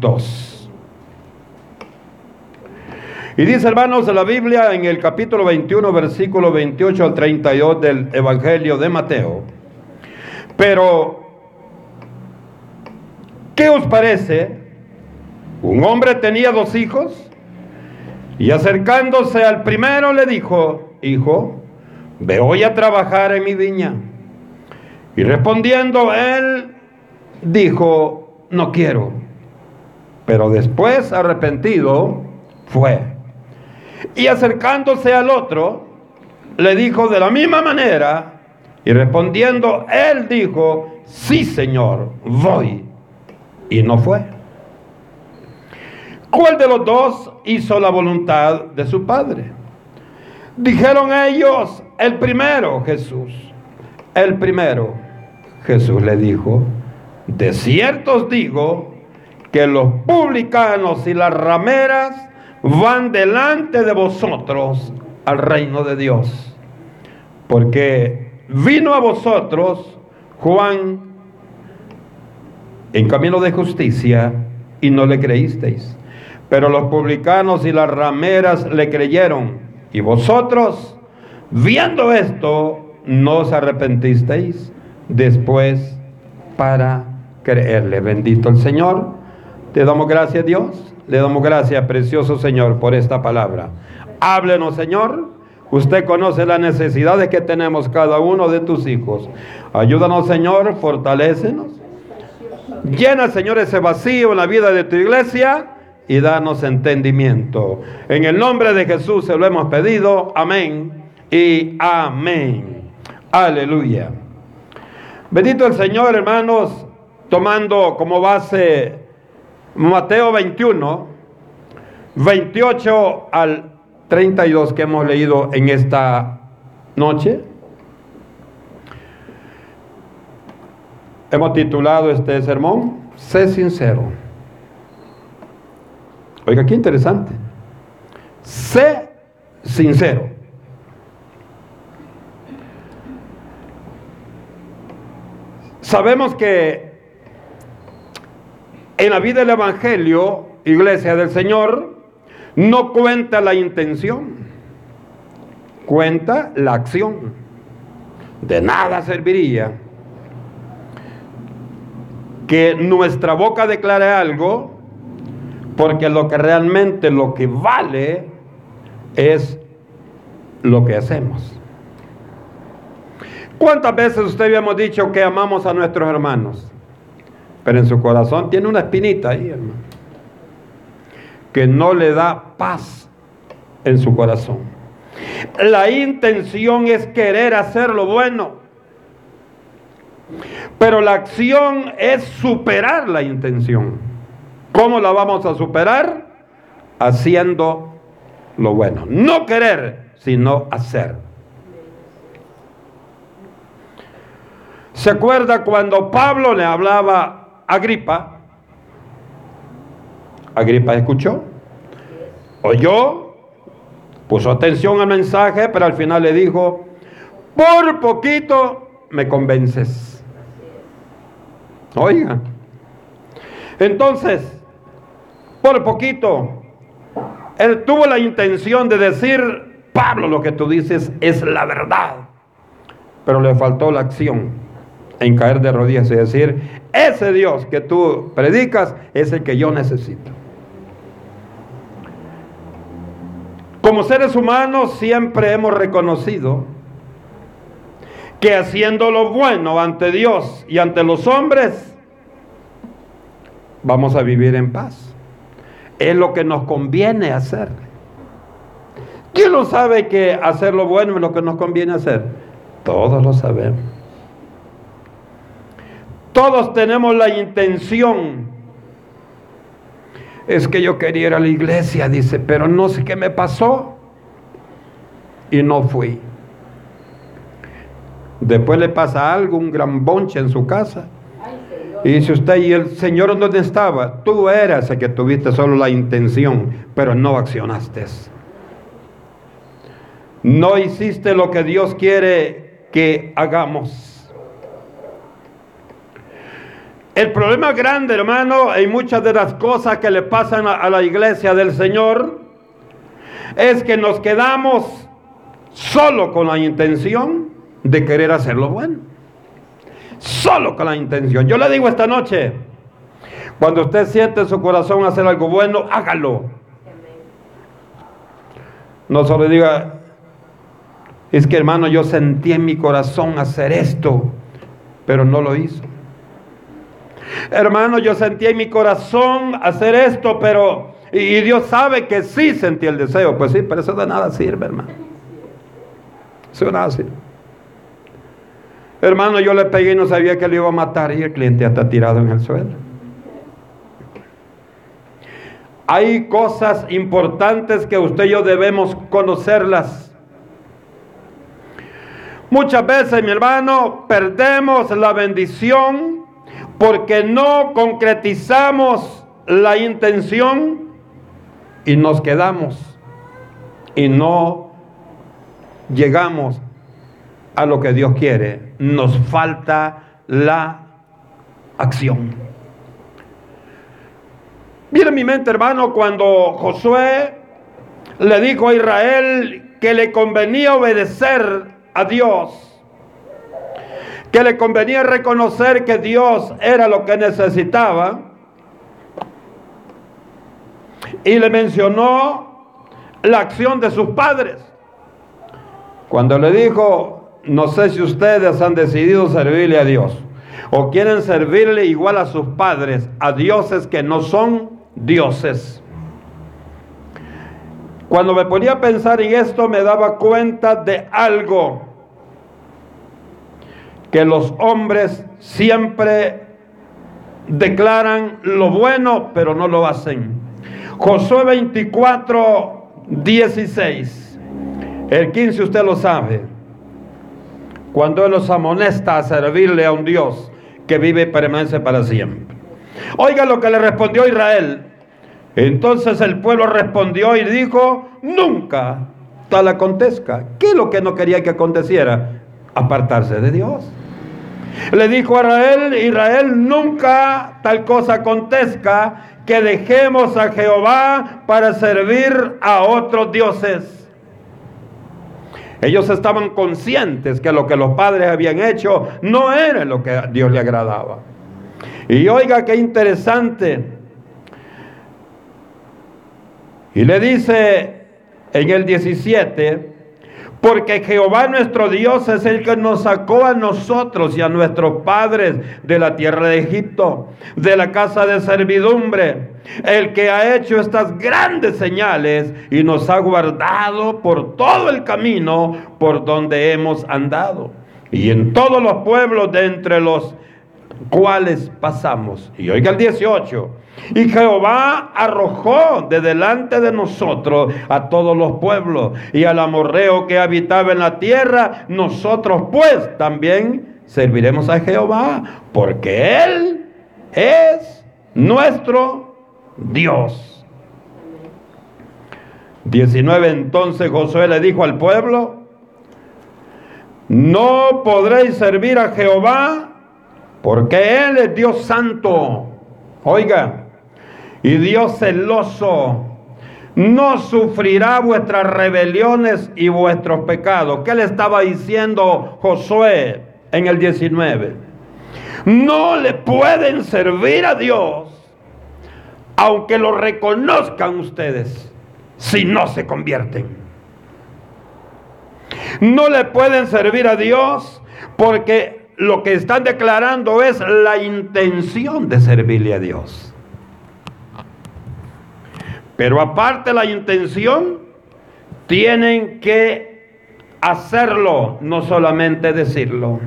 2. Y dice, hermanos, de la Biblia en el capítulo 21, versículo 28 al 32 del Evangelio de Mateo. Pero, ¿qué os parece? Un hombre tenía dos hijos y acercándose al primero le dijo, hijo, ve hoy a trabajar en mi viña. Y respondiendo él, dijo, no quiero. Pero después, arrepentido, fue. Y acercándose al otro, le dijo de la misma manera, y respondiendo, él dijo, sí, Señor, voy. Y no fue. ¿Cuál de los dos hizo la voluntad de su padre? Dijeron ellos, el primero, Jesús. El primero. Jesús le dijo, de cierto os digo que los publicanos y las rameras van delante de vosotros al reino de Dios. Porque vino a vosotros Juan en camino de justicia y no le creísteis. Pero los publicanos y las rameras le creyeron. Y vosotros, viendo esto, no os arrepentisteis después para creerle. Bendito el Señor. Te damos gracias, Dios. Le damos gracias, precioso Señor, por esta palabra. Háblenos, Señor. Usted conoce las necesidades que tenemos cada uno de tus hijos. Ayúdanos, Señor, fortalécenos. Llena, Señor, ese vacío en la vida de tu iglesia y danos entendimiento. En el nombre de Jesús se lo hemos pedido. Amén y amén. Aleluya. Bendito el Señor, hermanos, tomando como base Mateo 21, 28 al 32 que hemos leído en esta noche. Hemos titulado este sermón, Sé sincero. Oiga, qué interesante. Sé sincero. Sabemos que en la vida del Evangelio, iglesia del Señor, no cuenta la intención, cuenta la acción. De nada serviría que nuestra boca declare algo, porque lo que realmente lo que vale es lo que hacemos. ¿Cuántas veces usted habíamos dicho que amamos a nuestros hermanos? Pero en su corazón tiene una espinita ahí, hermano, que no le da paz en su corazón. La intención es querer hacer lo bueno, pero la acción es superar la intención. ¿Cómo la vamos a superar? Haciendo lo bueno. No querer, sino hacer. ¿Se acuerda cuando Pablo le hablaba Agripa? Agripa escuchó, oyó, puso atención al mensaje, pero al final le dijo, por poquito me convences. Oiga. Entonces, por poquito, él tuvo la intención de decir, Pablo, lo que tú dices es la verdad. Pero le faltó la acción en caer de rodillas y decir, ese Dios que tú predicas es el que yo necesito. Como seres humanos siempre hemos reconocido que haciendo lo bueno ante Dios y ante los hombres, vamos a vivir en paz. Es lo que nos conviene hacer. ¿Quién lo sabe que hacer lo bueno es lo que nos conviene hacer? Todos lo sabemos. Todos tenemos la intención. Es que yo quería ir a la iglesia, dice, pero no sé qué me pasó. Y no fui. Después le pasa algo, un gran bonche en su casa. Y dice usted, ¿y el Señor dónde estaba? Tú eras el que tuviste solo la intención, pero no accionaste. No hiciste lo que Dios quiere que hagamos. El problema grande, hermano, en muchas de las cosas que le pasan a, la iglesia del Señor, es que nos quedamos solo con la intención de querer hacer lo bueno. Solo con la intención. Yo le digo esta noche, cuando usted siente en su corazón hacer algo bueno, hágalo. No solo diga, es que hermano, yo sentí en mi corazón hacer esto, pero no lo hizo. Hermano, yo sentí en mi corazón hacer esto, pero... Y Dios sabe que sí sentí el deseo. Pues sí, pero eso de nada sirve, hermano. Eso de nada sirve. Hermano, yo le pegué y no sabía que le iba a matar y el cliente está tirado en el suelo. Hay cosas importantes que usted y yo debemos conocerlas. Muchas veces, mi hermano, perdemos la bendición porque no concretizamos la intención y nos quedamos y no llegamos a lo que Dios quiere. Nos falta la acción. Mira mi mente, hermano, cuando Josué le dijo a Israel que le convenía obedecer a Dios, que le convenía reconocer que Dios era lo que necesitaba, y le mencionó la acción de sus padres. Cuando le dijo, no sé si ustedes han decidido servirle a Dios o quieren servirle igual a sus padres, a dioses que no son dioses. Cuando me ponía a pensar en esto me daba cuenta de algo, que los hombres siempre declaran lo bueno, pero no lo hacen. Josué 24, 16. El 15 usted lo sabe. Cuando Él los amonesta a servirle a un Dios que vive y permanece para siempre. Oiga lo que le respondió Israel. Entonces el pueblo respondió y dijo, nunca tal acontezca. ¿Qué es lo que no quería que aconteciera? Apartarse de Dios. Le dijo a Israel, Israel, nunca tal cosa acontezca que dejemos a Jehová para servir a otros dioses. Ellos estaban conscientes que lo que los padres habían hecho no era lo que a Dios le agradaba. Y oiga qué interesante. Y le dice en el 17, porque Jehová nuestro Dios es el que nos sacó a nosotros y a nuestros padres de la tierra de Egipto, de la casa de servidumbre, el que ha hecho estas grandes señales y nos ha guardado por todo el camino por donde hemos andado. Y en todos los pueblos de entre los cuales pasamos. Y oiga el 18. Y Jehová arrojó de delante de nosotros a todos los pueblos y al amorreo que habitaba en la tierra. Nosotros pues también serviremos a Jehová, porque Él es nuestro Dios. 19 entonces Josué le dijo al pueblo, no podréis servir a Jehová porque Él es Dios santo. Oiga, y Dios celoso no sufrirá vuestras rebeliones y vuestros pecados. ¿Qué le estaba diciendo Josué en el 19? No le pueden servir a Dios aunque lo reconozcan ustedes si no se convierten. No le pueden servir a Dios porque lo que están declarando es la intención de servirle a Dios. Pero aparte la intención, tienen que hacerlo, no solamente decirlo.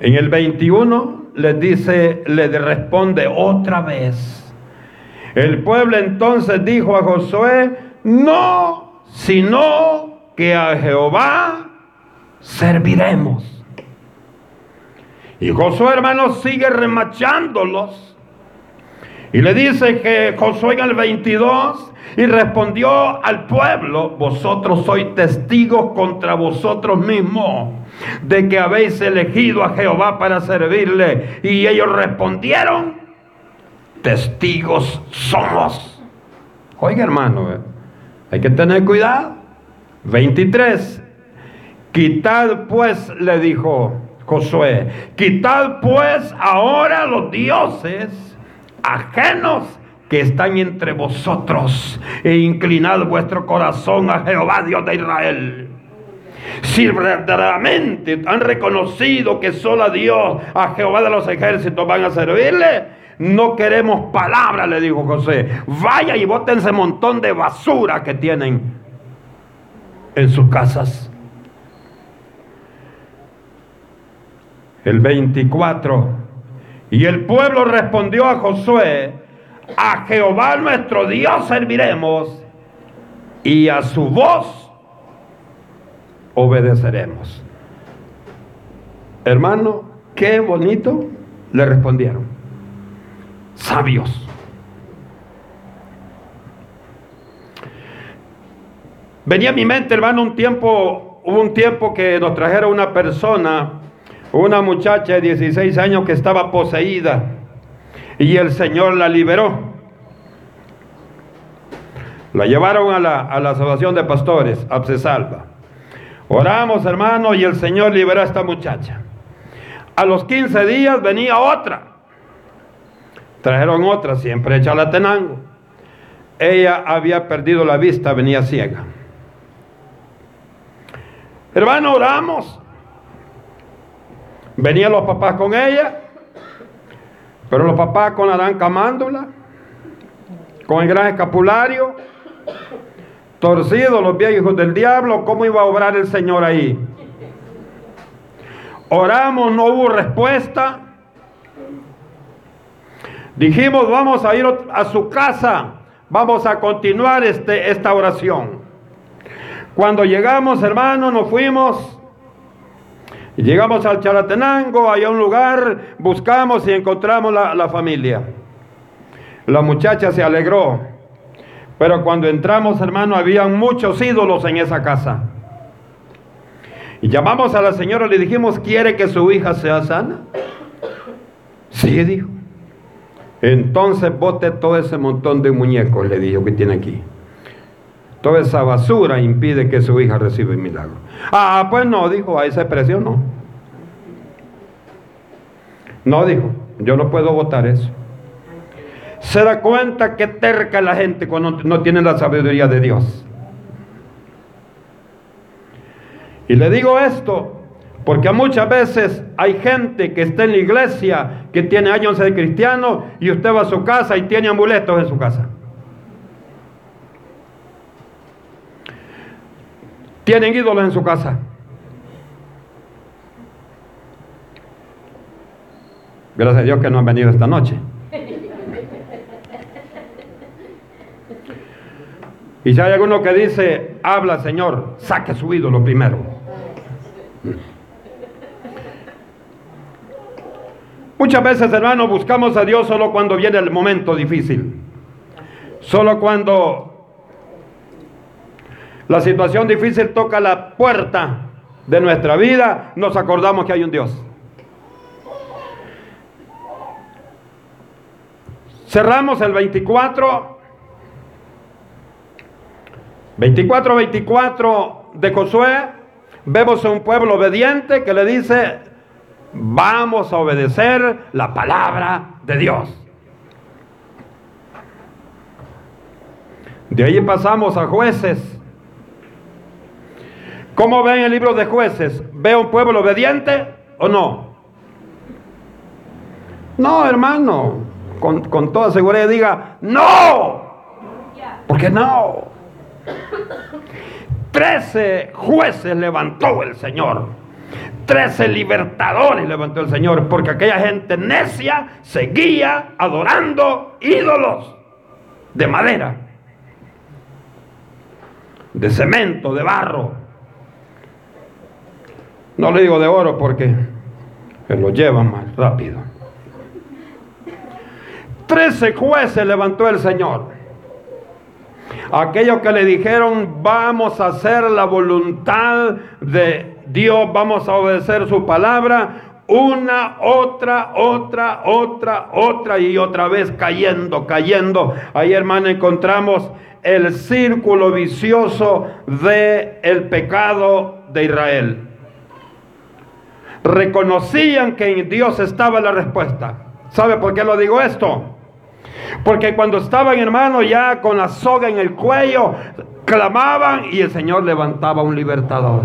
En el 21 les dice, le responde otra vez. El pueblo entonces dijo a Josué, no, sino que a Jehová serviremos. Y Josué, hermano, sigue remachándolos. Y le dice que Josué en el 22 y respondió al pueblo, vosotros sois testigos contra vosotros mismos de que habéis elegido a Jehová para servirle. Y ellos respondieron, testigos somos. Oiga hermano, eh, hay que tener cuidado. 23. Quitad pues, le dijo Josué, quitad pues ahora los dioses ajenos que están entre vosotros e inclinad vuestro corazón a Jehová Dios de Israel. Si verdaderamente han reconocido que solo a Dios, a Jehová de los ejércitos van a servirle, no queremos palabras, le dijo José. Vaya y boten ese montón de basura que tienen en sus casas. El 24. Y el pueblo respondió a Josué, a Jehová nuestro Dios serviremos y a su voz obedeceremos. Hermano, qué bonito le respondieron. Sabios. Venía a mi mente, hermano, un tiempo, hubo un tiempo que nos trajeron una persona, una muchacha de 16 años que estaba poseída y el Señor la liberó. La llevaron a la, a la de pastores, Absesalva. Oramos, hermano, y el Señor liberó a esta muchacha. A los 15 días venía otra. Trajeron otra, siempre hecha la tenango. Ella había perdido la vista, venía ciega. Hermano, oramos. Venían los papás con ella. Pero los papás con la gran camándola, con el gran escapulario, torcidos los viejos del diablo, ¿cómo iba a obrar el Señor ahí? Oramos, no hubo respuesta. Dijimos, vamos a ir a su casa, vamos a continuar este, esta oración. Cuando llegamos, hermanos, nos fuimos llegamos al Charatenango, allá un lugar, buscamos y encontramos la, la familia. La muchacha se alegró, pero cuando entramos, hermano, habían muchos ídolos en esa casa. Y llamamos a la señora, le dijimos, ¿quiere que su hija sea sana? Sí, dijo. Entonces bote todo ese montón de muñecos, le dijo, que tiene aquí. Toda esa basura impide que su hija reciba el milagro. Ah, pues no, dijo, a ese precio no. No, dijo, yo no puedo votar eso. Se da cuenta que terca la gente cuando no tiene la sabiduría de Dios. Y le digo esto porque muchas veces hay gente que está en la iglesia, que tiene años de cristiano, y usted va a su casa y tiene amuletos en su casa. Tienen ídolos en su casa. Gracias a Dios que no han venido esta noche. Y si hay alguno que dice, habla Señor, saque su ídolo primero. Muchas veces, hermano, buscamos a Dios solo cuando viene el momento difícil. Solo cuando la situación difícil toca la puerta de nuestra vida, nos acordamos que hay un Dios. Cerramos el 24. 24, 24 de Josué. Vemos a un pueblo obediente que le dice, vamos a obedecer la palabra de Dios. De ahí pasamos a jueces. ¿Cómo ven el libro de jueces? ¿Ve un pueblo obediente o no? No, hermano con, toda seguridad diga, no. Porque no. Trece jueces levantó el Señor. Trece libertadores levantó el Señor. Porque aquella gente necia seguía adorando ídolos de madera, de cemento, de barro. No le digo de oro porque se lo llevan más rápido. Trece jueces levantó el Señor. Aquellos que le dijeron, vamos a hacer la voluntad de Dios, vamos a obedecer su palabra, una, otra, otra, otra, otra y otra vez cayendo, cayendo. Ahí, hermano, encontramos el círculo vicioso de el pecado de Israel. Reconocían que en Dios estaba la respuesta. ¿Sabe por qué lo digo esto? Porque cuando estaban hermanos ya con la soga en el cuello, clamaban y el Señor levantaba un libertador.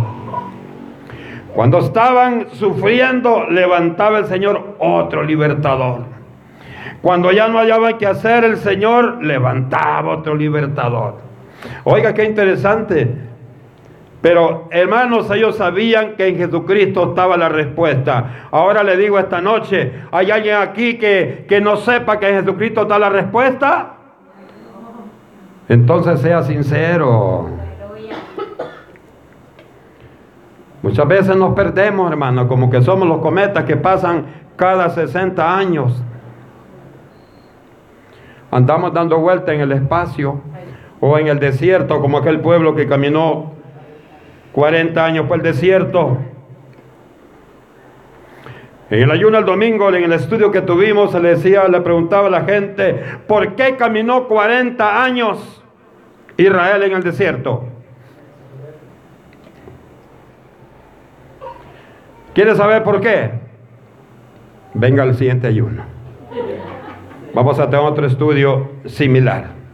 Cuando estaban sufriendo, levantaba el Señor otro libertador. Cuando ya no hallaba que hacer, el Señor levantaba otro libertador. Oiga, qué interesante. Pero hermanos, ellos sabían que en Jesucristo estaba la respuesta. Ahora le digo esta noche, ¿hay alguien aquí que, que no sepa que en Jesucristo está la respuesta? Entonces sea sincero. Muchas veces nos perdemos, hermano, como que somos los cometas que pasan cada 60 años. Andamos dando vuelta en el espacio o en el desierto, como aquel pueblo que caminó 40 años por el desierto. En el ayuno el domingo, en el estudio que tuvimos, le decía, le preguntaba a la gente, ¿por qué caminó 40 años Israel en el desierto? ¿Quiere saber por qué? Venga al siguiente ayuno. Vamos a tener otro estudio similar.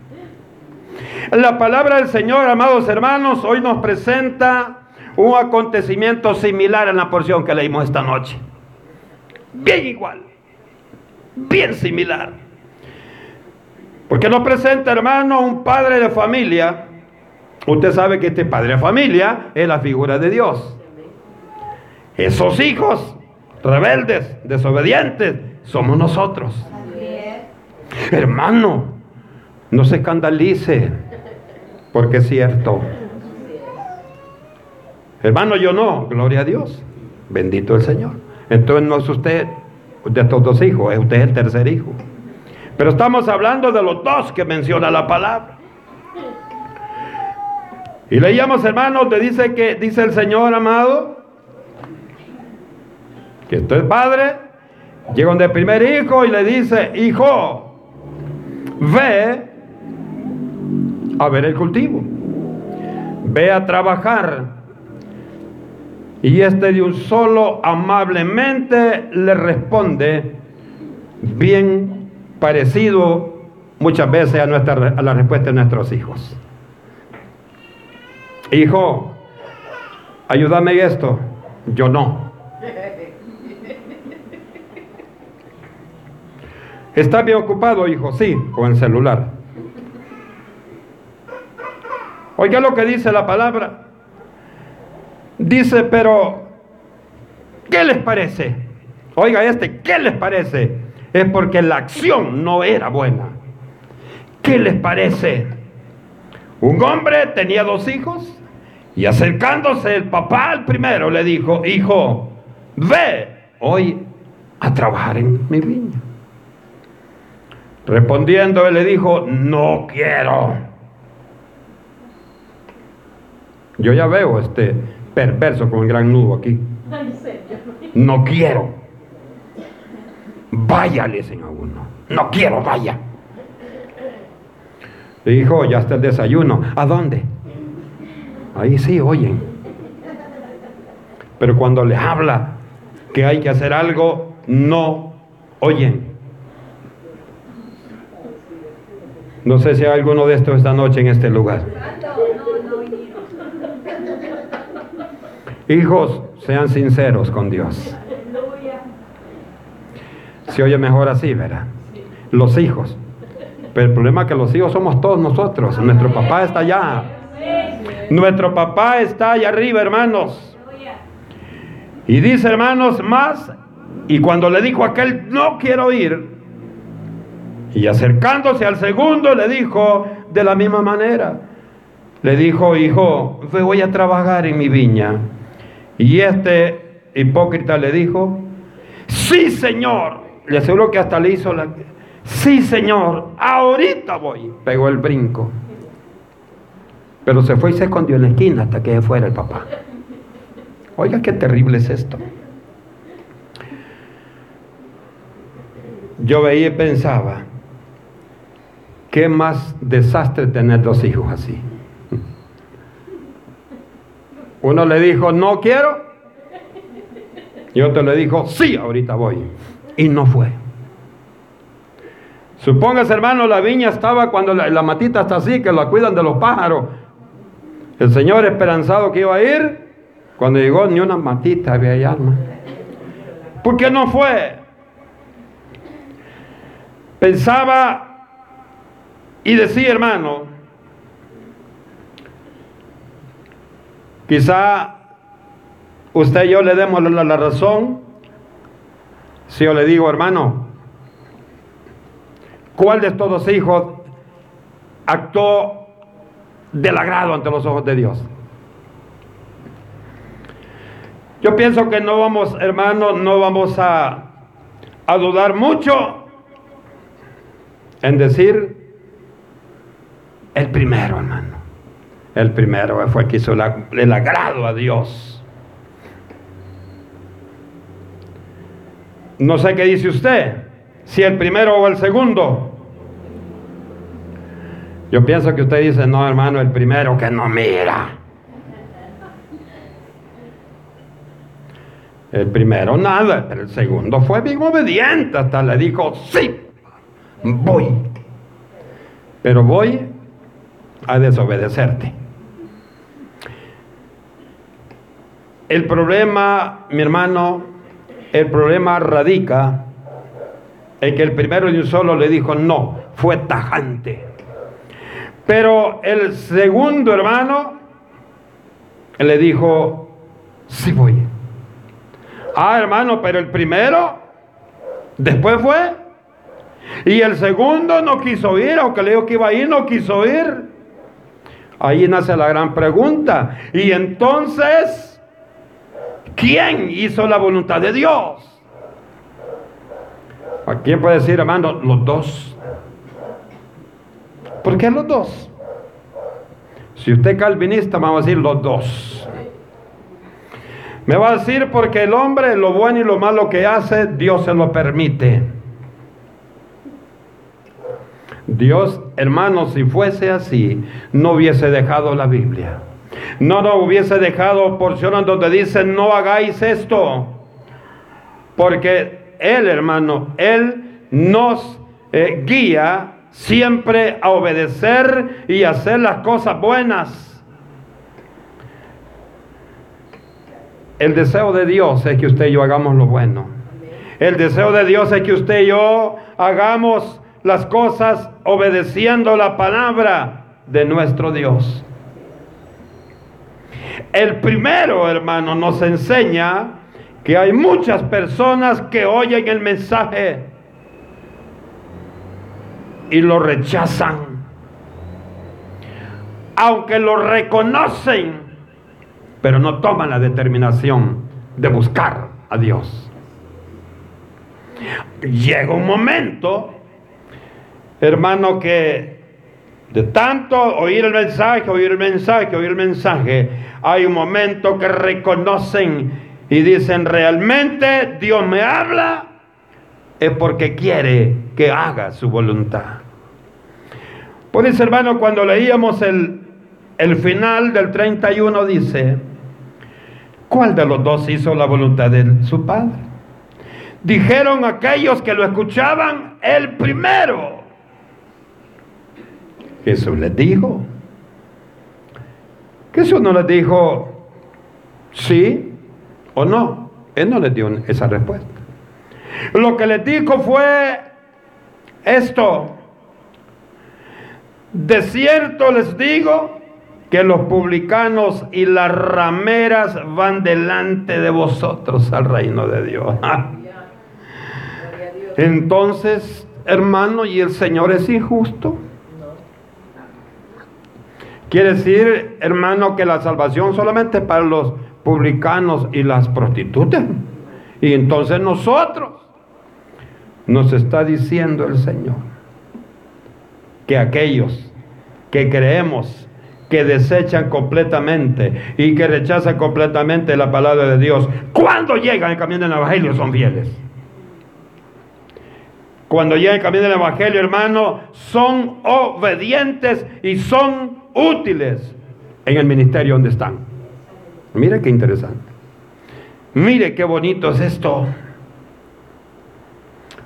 La palabra del Señor, amados hermanos, hoy nos presenta un acontecimiento similar en la porción que leímos esta noche. Bien igual, bien similar. Porque nos presenta, hermano, un padre de familia. Usted sabe que este padre de familia es la figura de Dios. Esos hijos rebeldes, desobedientes, somos nosotros. Hermano, no se escandalice porque es cierto. Hermano, yo no, gloria a Dios, bendito el Señor. Entonces no es usted de estos dos hijos, es usted el tercer hijo. Pero estamos hablando de los dos que menciona la palabra. Y leíamos, hermanos, te dice que dice el Señor amado, que esto es padre, llega donde el primer hijo y le dice, hijo, ve a ver el cultivo. Ve a trabajar. Y este de un solo amablemente le responde, bien parecido muchas veces a, nuestra, a la respuesta de nuestros hijos. Hijo, ayúdame esto. Yo no. ¿Está bien ocupado, hijo? Sí, con el celular. Oiga lo que dice la palabra. Dice, pero, ¿qué les parece? Oiga este, ¿qué les parece? Es porque la acción no era buena. ¿Qué les parece? Un hombre tenía dos hijos y acercándose el papá al primero le dijo, hijo, ve hoy a trabajar en mi viña. Respondiendo, él le dijo, no quiero. Yo ya veo este perverso con el gran nudo aquí. No quiero. Vaya, le dicen a uno. No quiero, vaya. dijo, ya está el desayuno. ¿A dónde? Ahí sí oyen. Pero cuando les habla que hay que hacer algo, no oyen. No sé si hay alguno de estos esta noche en este lugar. Hijos, sean sinceros con Dios. Se oye mejor así, ¿verdad? Los hijos. Pero el problema es que los hijos somos todos nosotros. Nuestro papá está allá. Nuestro papá está allá arriba, hermanos. Y dice, hermanos, más. Y cuando le dijo aquel, no quiero ir. Y acercándose al segundo, le dijo de la misma manera. Le dijo, hijo, voy a trabajar en mi viña. Y este hipócrita le dijo, sí señor, le aseguro que hasta le hizo Sí, Señor, ahorita voy. Pegó el brinco. Pero se fue y se escondió en la esquina hasta que fuera el papá. Oiga, qué terrible es esto. Yo veía y pensaba, qué más desastre tener dos hijos así. Uno le dijo, no quiero. Y otro le dijo, sí, ahorita voy. Y no fue. Supóngase, hermano, la viña estaba cuando la, matita está así, que la cuidan de los pájaros. El Señor esperanzado que iba a ir, cuando llegó ni una matita había allá, ¿Por qué no fue? Pensaba y decía, hermano, quizá usted y yo le demos la razón si yo le digo, hermano, ¿Cuál de estos dos hijos actuó del agrado ante los ojos de Dios? Yo pienso que no vamos, hermano, no vamos a, a dudar mucho en decir el primero, hermano. El primero fue que hizo el agrado a Dios. No sé qué dice usted, si el primero o el segundo. Yo pienso que usted dice, no, hermano, el primero que no mira. El primero nada, pero el segundo fue bien obediente, hasta le dijo, sí, voy. Pero voy a desobedecerte. El problema, mi hermano, el problema radica en que el primero de un solo le dijo no, fue tajante. Pero el segundo hermano le dijo, sí voy. Ah, hermano, pero el primero, después fue. Y el segundo no quiso ir, aunque le dijo que iba a ir, no quiso ir. Ahí nace la gran pregunta. Y entonces, ¿quién hizo la voluntad de Dios? ¿A quién puede decir, hermano? Los dos. ¿Por qué los dos? Si usted es calvinista, me va a decir los dos. Me va a decir porque el hombre, lo bueno y lo malo que hace, Dios se lo permite. Dios, hermano, si fuese así, no hubiese dejado la Biblia. No nos hubiese dejado porciones donde dice, no hagáis esto. Porque Él, hermano, Él nos eh, guía siempre a obedecer y hacer las cosas buenas. El deseo de Dios es que usted y yo hagamos lo bueno. El deseo de Dios es que usted y yo hagamos las cosas obedeciendo la palabra de nuestro Dios. El primero, hermano, nos enseña que hay muchas personas que oyen el mensaje y lo rechazan. Aunque lo reconocen, pero no toman la determinación de buscar a Dios. Llega un momento, hermano, que de tanto oír el mensaje, oír el mensaje, oír el mensaje, hay un momento que reconocen y dicen, realmente Dios me habla, es porque quiere que haga su voluntad. Por eso, hermano, cuando leíamos el, el final del 31, dice, ¿cuál de los dos hizo la voluntad de su padre? Dijeron aquellos que lo escuchaban, el primero. Jesús les dijo. Jesús no les dijo sí o no. Él no les dio esa respuesta. Lo que les dijo fue esto. De cierto les digo que los publicanos y las rameras van delante de vosotros al reino de Dios. Entonces, hermano, ¿y el Señor es injusto? Quiere decir, hermano, que la salvación solamente para los publicanos y las prostitutas. Y entonces nosotros, nos está diciendo el Señor que aquellos que creemos que desechan completamente y que rechazan completamente la palabra de Dios, cuando llegan el camino del Evangelio son fieles. Cuando llegan el camino del Evangelio, hermano, son obedientes y son útiles en el ministerio donde están. Mire qué interesante. Mire qué bonito es esto.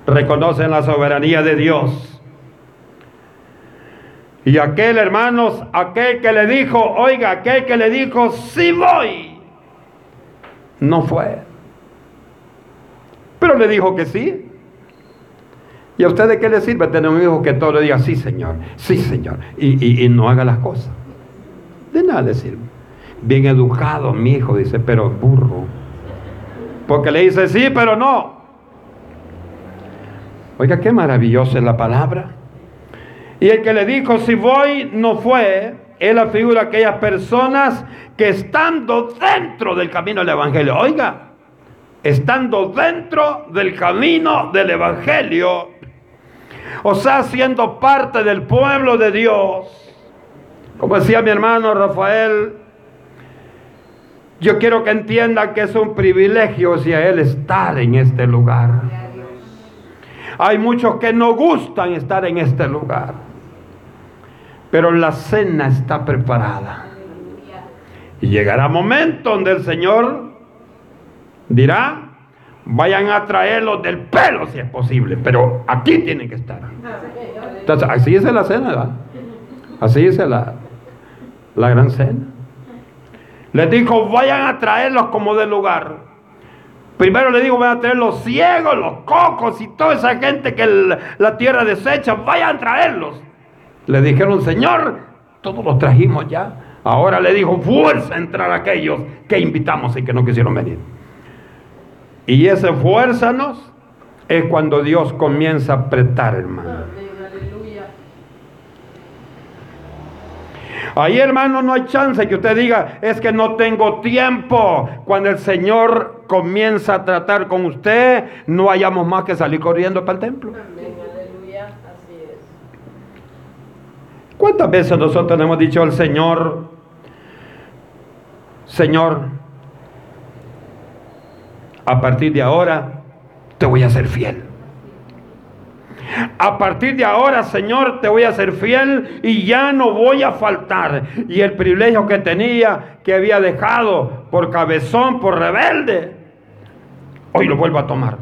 Reconocen la soberanía de Dios y aquel, hermanos, aquel que le dijo, oiga, aquel que le dijo, sí voy, no fue. Pero le dijo que sí. ¿Y a usted qué le sirve tener un hijo que todo le diga, sí, Señor, sí, Señor, y, y no haga las cosas? De nada le sirve. Bien educado, mi hijo, dice, pero burro. Porque le dice, sí, pero no. Oiga, qué maravillosa es la palabra. Y el que le dijo, si voy, no fue, es la figura de aquellas personas que estando dentro del camino del Evangelio, oiga, estando dentro del camino del Evangelio, o sea, siendo parte del pueblo de Dios, como decía mi hermano Rafael, yo quiero que entiendan que es un privilegio si a él estar en este lugar. Hay muchos que no gustan estar en este lugar. Pero la cena está preparada. Y llegará momento donde el Señor dirá, vayan a traerlos del pelo si es posible, pero aquí tienen que estar. Entonces, así es la cena, ¿verdad? Así es la, la gran cena. Les dijo, vayan a traerlos como del lugar. Primero le digo, vayan a traer los ciegos, los cocos y toda esa gente que la tierra desecha, vayan a traerlos. Le dijeron, Señor, todos los trajimos ya. Ahora le dijo, fuerza a entrar aquellos que invitamos y que no quisieron venir. Y ese fuérzanos es cuando Dios comienza a apretar, hermano. Ahí, hermano, no hay chance que usted diga, es que no tengo tiempo. Cuando el Señor comienza a tratar con usted, no hayamos más que salir corriendo para el templo. ¿Cuántas veces nosotros hemos dicho al Señor, Señor, a partir de ahora te voy a ser fiel? A partir de ahora, Señor, te voy a ser fiel y ya no voy a faltar. Y el privilegio que tenía, que había dejado por cabezón, por rebelde, hoy lo vuelvo a tomar.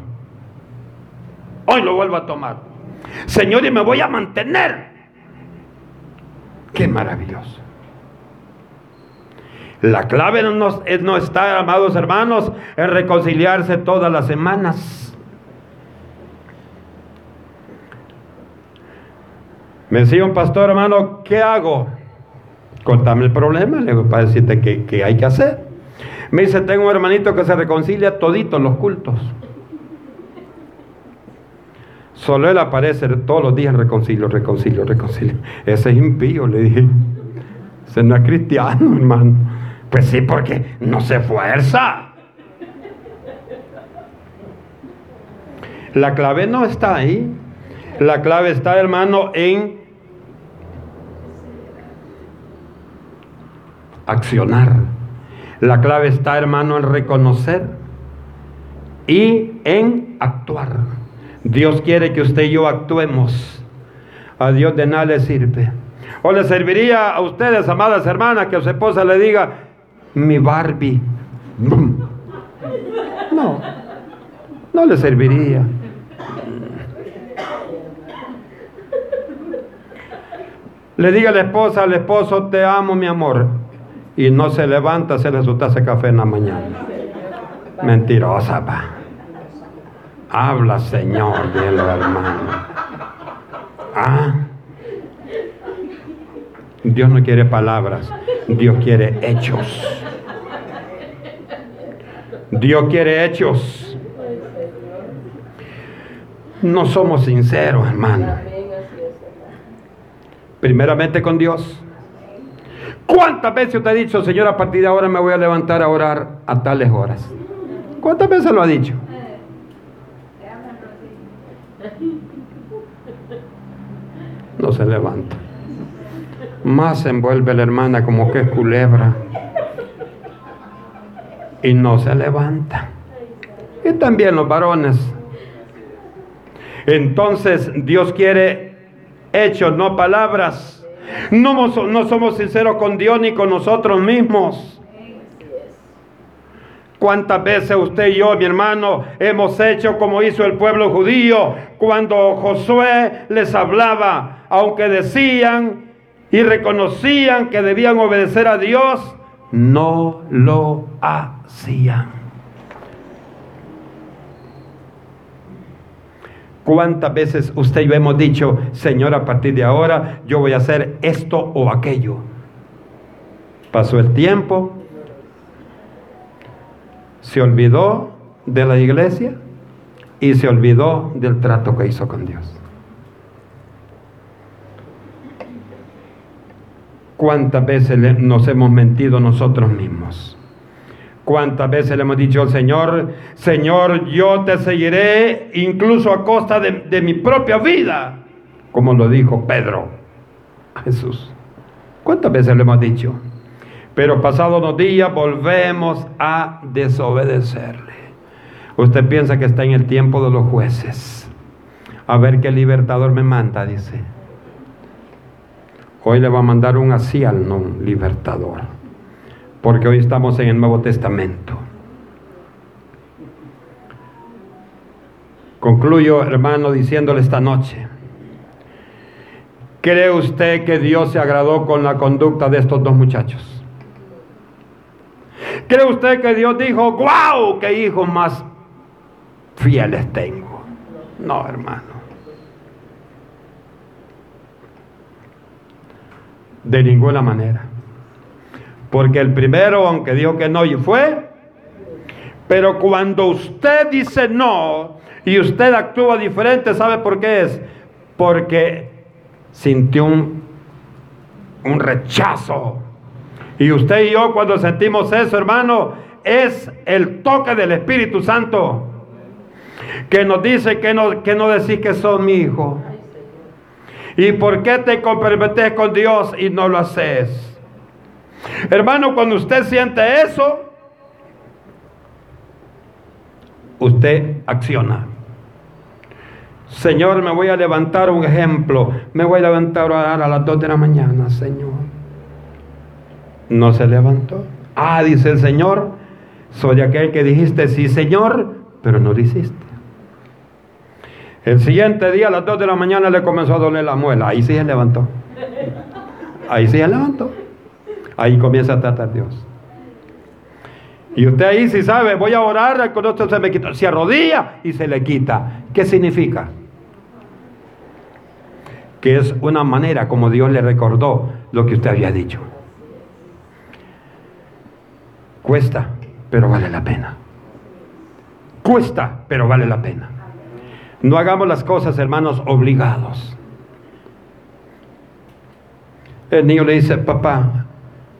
Hoy lo vuelvo a tomar. Señor, y me voy a mantener Qué maravilloso. La clave no, no está, amados hermanos, en reconciliarse todas las semanas. Me decía un pastor, hermano, ¿qué hago? Contame el problema, le voy a decirte qué, hay que hacer. Me dice, tengo un hermanito que se reconcilia toditos los cultos. Solo él aparece todos los días reconcilio, reconcilio, reconcilio. Ese es impío, le dije. Ese no es cristiano, hermano. Pues sí, porque no se esfuerza. La clave no está ahí. La clave está, hermano, en accionar. La clave está, hermano, en reconocer y en actuar. Dios quiere que usted y yo actuemos. A Dios de nada le sirve. O le serviría a ustedes, amadas hermanas, que su esposa le diga, mi Barbie. No, no le serviría. Le diga a la esposa, al esposo, te amo, mi amor. Y no se levanta, se le su de café en la mañana. Mentirosa, pa. Habla, Señor, el hermano. Ah. Dios no quiere palabras, Dios quiere hechos. Dios quiere hechos. No somos sinceros, hermano. Primeramente con Dios. ¿Cuántas veces te ha dicho, Señor, a partir de ahora me voy a levantar a orar a tales horas? ¿Cuántas veces lo ha dicho? no se levanta. Más se envuelve la hermana como que es culebra y no se levanta. Y también los varones. Entonces Dios quiere hechos, no palabras. No, no somos sinceros con Dios ni con nosotros mismos. ¿Cuántas veces usted y yo, mi hermano, hemos hecho como hizo el pueblo judío cuando Josué les hablaba, aunque decían y reconocían que debían obedecer a Dios, no lo hacían. ¿Cuántas veces usted y yo hemos dicho, Señor, a partir de ahora yo voy a hacer esto o aquello? Pasó el tiempo, se olvidó de la iglesia y se olvidó del trato que hizo con Dios. ¿Cuántas veces nos hemos mentido nosotros mismos? ¿Cuántas veces le hemos dicho al Señor, Señor, yo te seguiré incluso a costa de, mi propia vida? Como lo dijo Pedro a Jesús. ¿Cuántas veces le hemos dicho? Pero pasados los días volvemos a desobedecerle. Usted piensa que está en el tiempo de los jueces. A ver qué libertador me manda, dice. Hoy le va a mandar un así al no libertador, porque hoy estamos en el Nuevo Testamento. Concluyo, hermano, diciéndole esta noche, ¿cree usted que Dios se agradó con la conducta de estos dos muchachos? ¿Cree usted que Dios dijo, wow, qué hijos más fieles tengo? No, hermano. De ninguna manera. Porque el primero, aunque dijo que no y fue, pero cuando usted dice no y usted actúa diferente, ¿sabe por qué es? Porque sintió un, un rechazo. Y usted y yo cuando sentimos eso, hermano, es el toque del Espíritu Santo que nos dice que no, que no decís que son mi hijo. ¿Y por qué te comprometes con Dios y no lo haces? Hermano, cuando usted siente eso, usted acciona. Señor, me voy a levantar un ejemplo. Me voy a levantar a las 2 de la mañana, Señor. No se levantó. Ah, dice el Señor, soy aquel que dijiste sí, Señor, pero no lo hiciste. El siguiente día a las 2 de la mañana le comenzó a doler la muela. Ahí sí se levantó. Ahí sí se levantó. Ahí comienza a tratar Dios. Y usted ahí sí sabe, voy a orar, con esto se me quita. Se arrodilla y se le quita. ¿Qué significa? Que es una manera como Dios le recordó lo que usted había dicho. Cuesta, pero vale la pena. Cuesta, pero vale la pena. No hagamos las cosas, hermanos, obligados. El niño le dice, papá,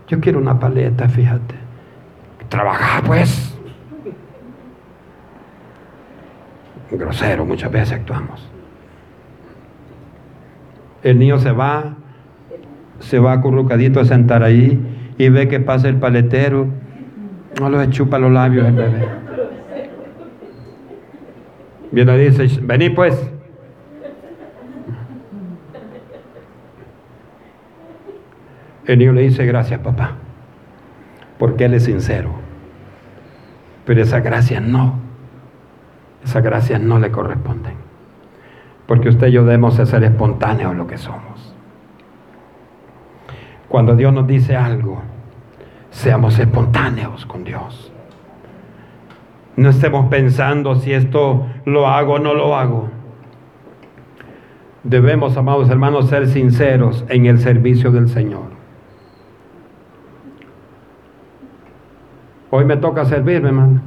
yo quiero una paleta, fíjate. Trabaja pues. Grosero, muchas veces actuamos. El niño se va, se va acurrucadito a sentar ahí y ve que pasa el paletero. No lo chupa los labios el bebé. Viene y dice, vení pues. El niño le dice, gracias papá, porque él es sincero. Pero esa gracia no, esa gracia no le corresponde. Porque usted y yo debemos ser espontáneos lo que somos. Cuando Dios nos dice algo, seamos espontáneos con Dios. No estemos pensando si esto lo hago o no lo hago. Debemos, amados hermanos, ser sinceros en el servicio del Señor. Hoy me toca servirme, hermano.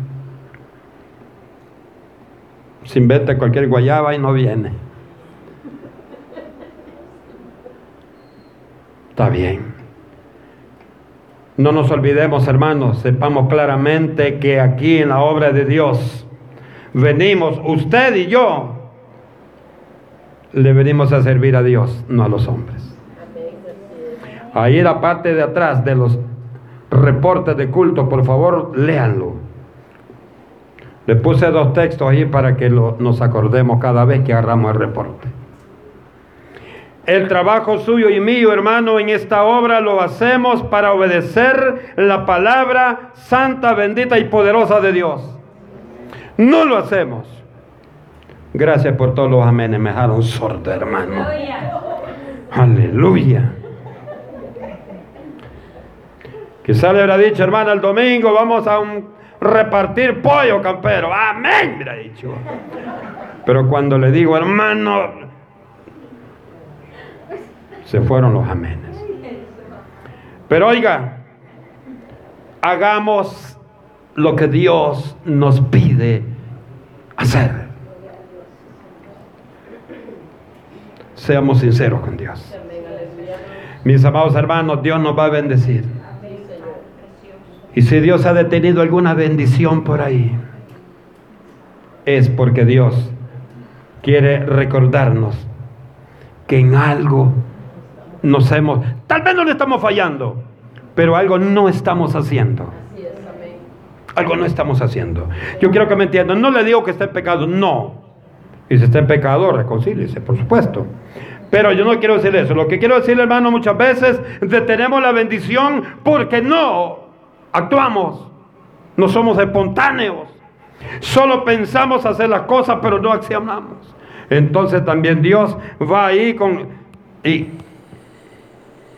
Sin vete cualquier guayaba y no viene. Está bien. No nos olvidemos, hermanos, sepamos claramente que aquí en la obra de Dios venimos, usted y yo, le venimos a servir a Dios, no a los hombres. Ahí la parte de atrás de los reportes de culto, por favor, léanlo. Le puse dos textos ahí para que nos acordemos cada vez que agarramos el reporte. El trabajo suyo y mío, hermano, en esta obra lo hacemos para obedecer la palabra santa, bendita y poderosa de Dios. No lo hacemos. Gracias por todos los amenes. Me dejaron sordo, hermano. Aleluya. Quizá le habrá dicho, hermano, el domingo vamos a repartir pollo campero. Amén, me dicho. Pero cuando le digo, hermano, se fueron los amenes. Pero oiga, hagamos lo que Dios nos pide hacer. Seamos sinceros con Dios. Mis amados hermanos, Dios nos va a bendecir. Y si Dios ha detenido alguna bendición por ahí, es porque Dios quiere recordarnos que en algo nos hemos, tal vez no le estamos fallando, pero algo no estamos haciendo. Algo no estamos haciendo. Yo quiero que me entiendan, no le digo que esté en pecado, no. Y si está en pecado, reconcíliese, por supuesto. Pero yo no quiero decir eso. Lo que quiero decir, hermano, muchas veces detenemos la bendición porque no actuamos, no somos espontáneos, solo pensamos hacer las cosas pero no accionamos. Entonces también Dios va ahí con... Y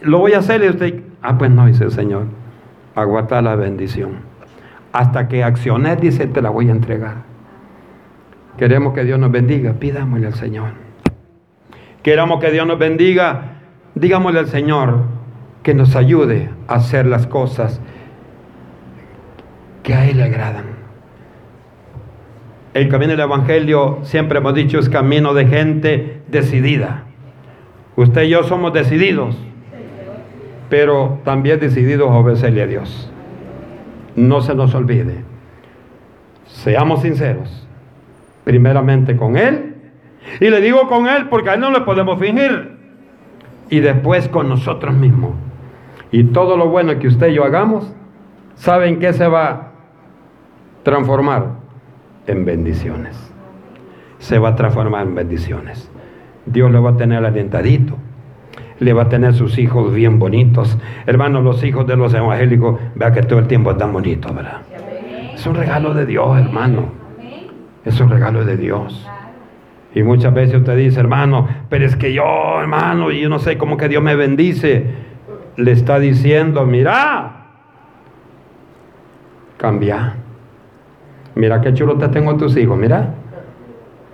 lo voy a hacer y usted... Ah, pues no, dice el Señor. Aguanta la bendición. Hasta que acciones, dice, te la voy a entregar. Queremos que Dios nos bendiga, pidámosle al Señor. Queremos que Dios nos bendiga, digámosle al Señor que nos ayude a hacer las cosas que a Él le agradan. El camino del Evangelio, siempre hemos dicho, es camino de gente decidida. Usted y yo somos decididos, pero también decididos a obedecerle a Dios. No se nos olvide. Seamos sinceros, primeramente con Él, y le digo con Él porque a Él no le podemos fingir, y después con nosotros mismos. Y todo lo bueno que usted y yo hagamos, ¿saben qué se va transformar en bendiciones. Se va a transformar en bendiciones. Dios le va a tener alentadito. Le va a tener sus hijos bien bonitos. Hermanos, los hijos de los evangélicos, vea que todo el tiempo están bonitos, ¿verdad? Es un regalo de Dios, hermano. Es un regalo de Dios. Y muchas veces usted dice, hermano, pero es que yo, hermano, yo no sé cómo que Dios me bendice. Le está diciendo, mira, cambia. Mira qué chulo te tengo tus hijos, mira.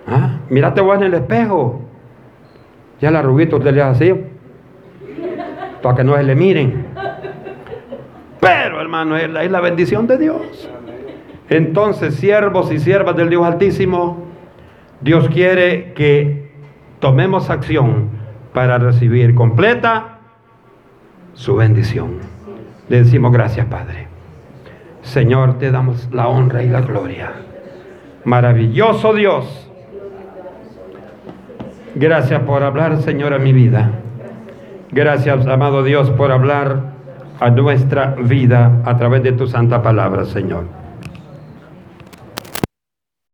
¿Ah? Mírate vos en el espejo. Ya la rubita usted le hace así. Para que no se le miren. Pero, hermano, es la, es la bendición de Dios. Entonces, siervos y siervas del Dios Altísimo, Dios quiere que tomemos acción para recibir completa su bendición. Le decimos gracias, Padre. Señor, te damos la honra y la gloria. Maravilloso Dios. Gracias por hablar, Señor, a mi vida. Gracias, amado Dios, por hablar a nuestra vida a través de tu santa palabra, Señor.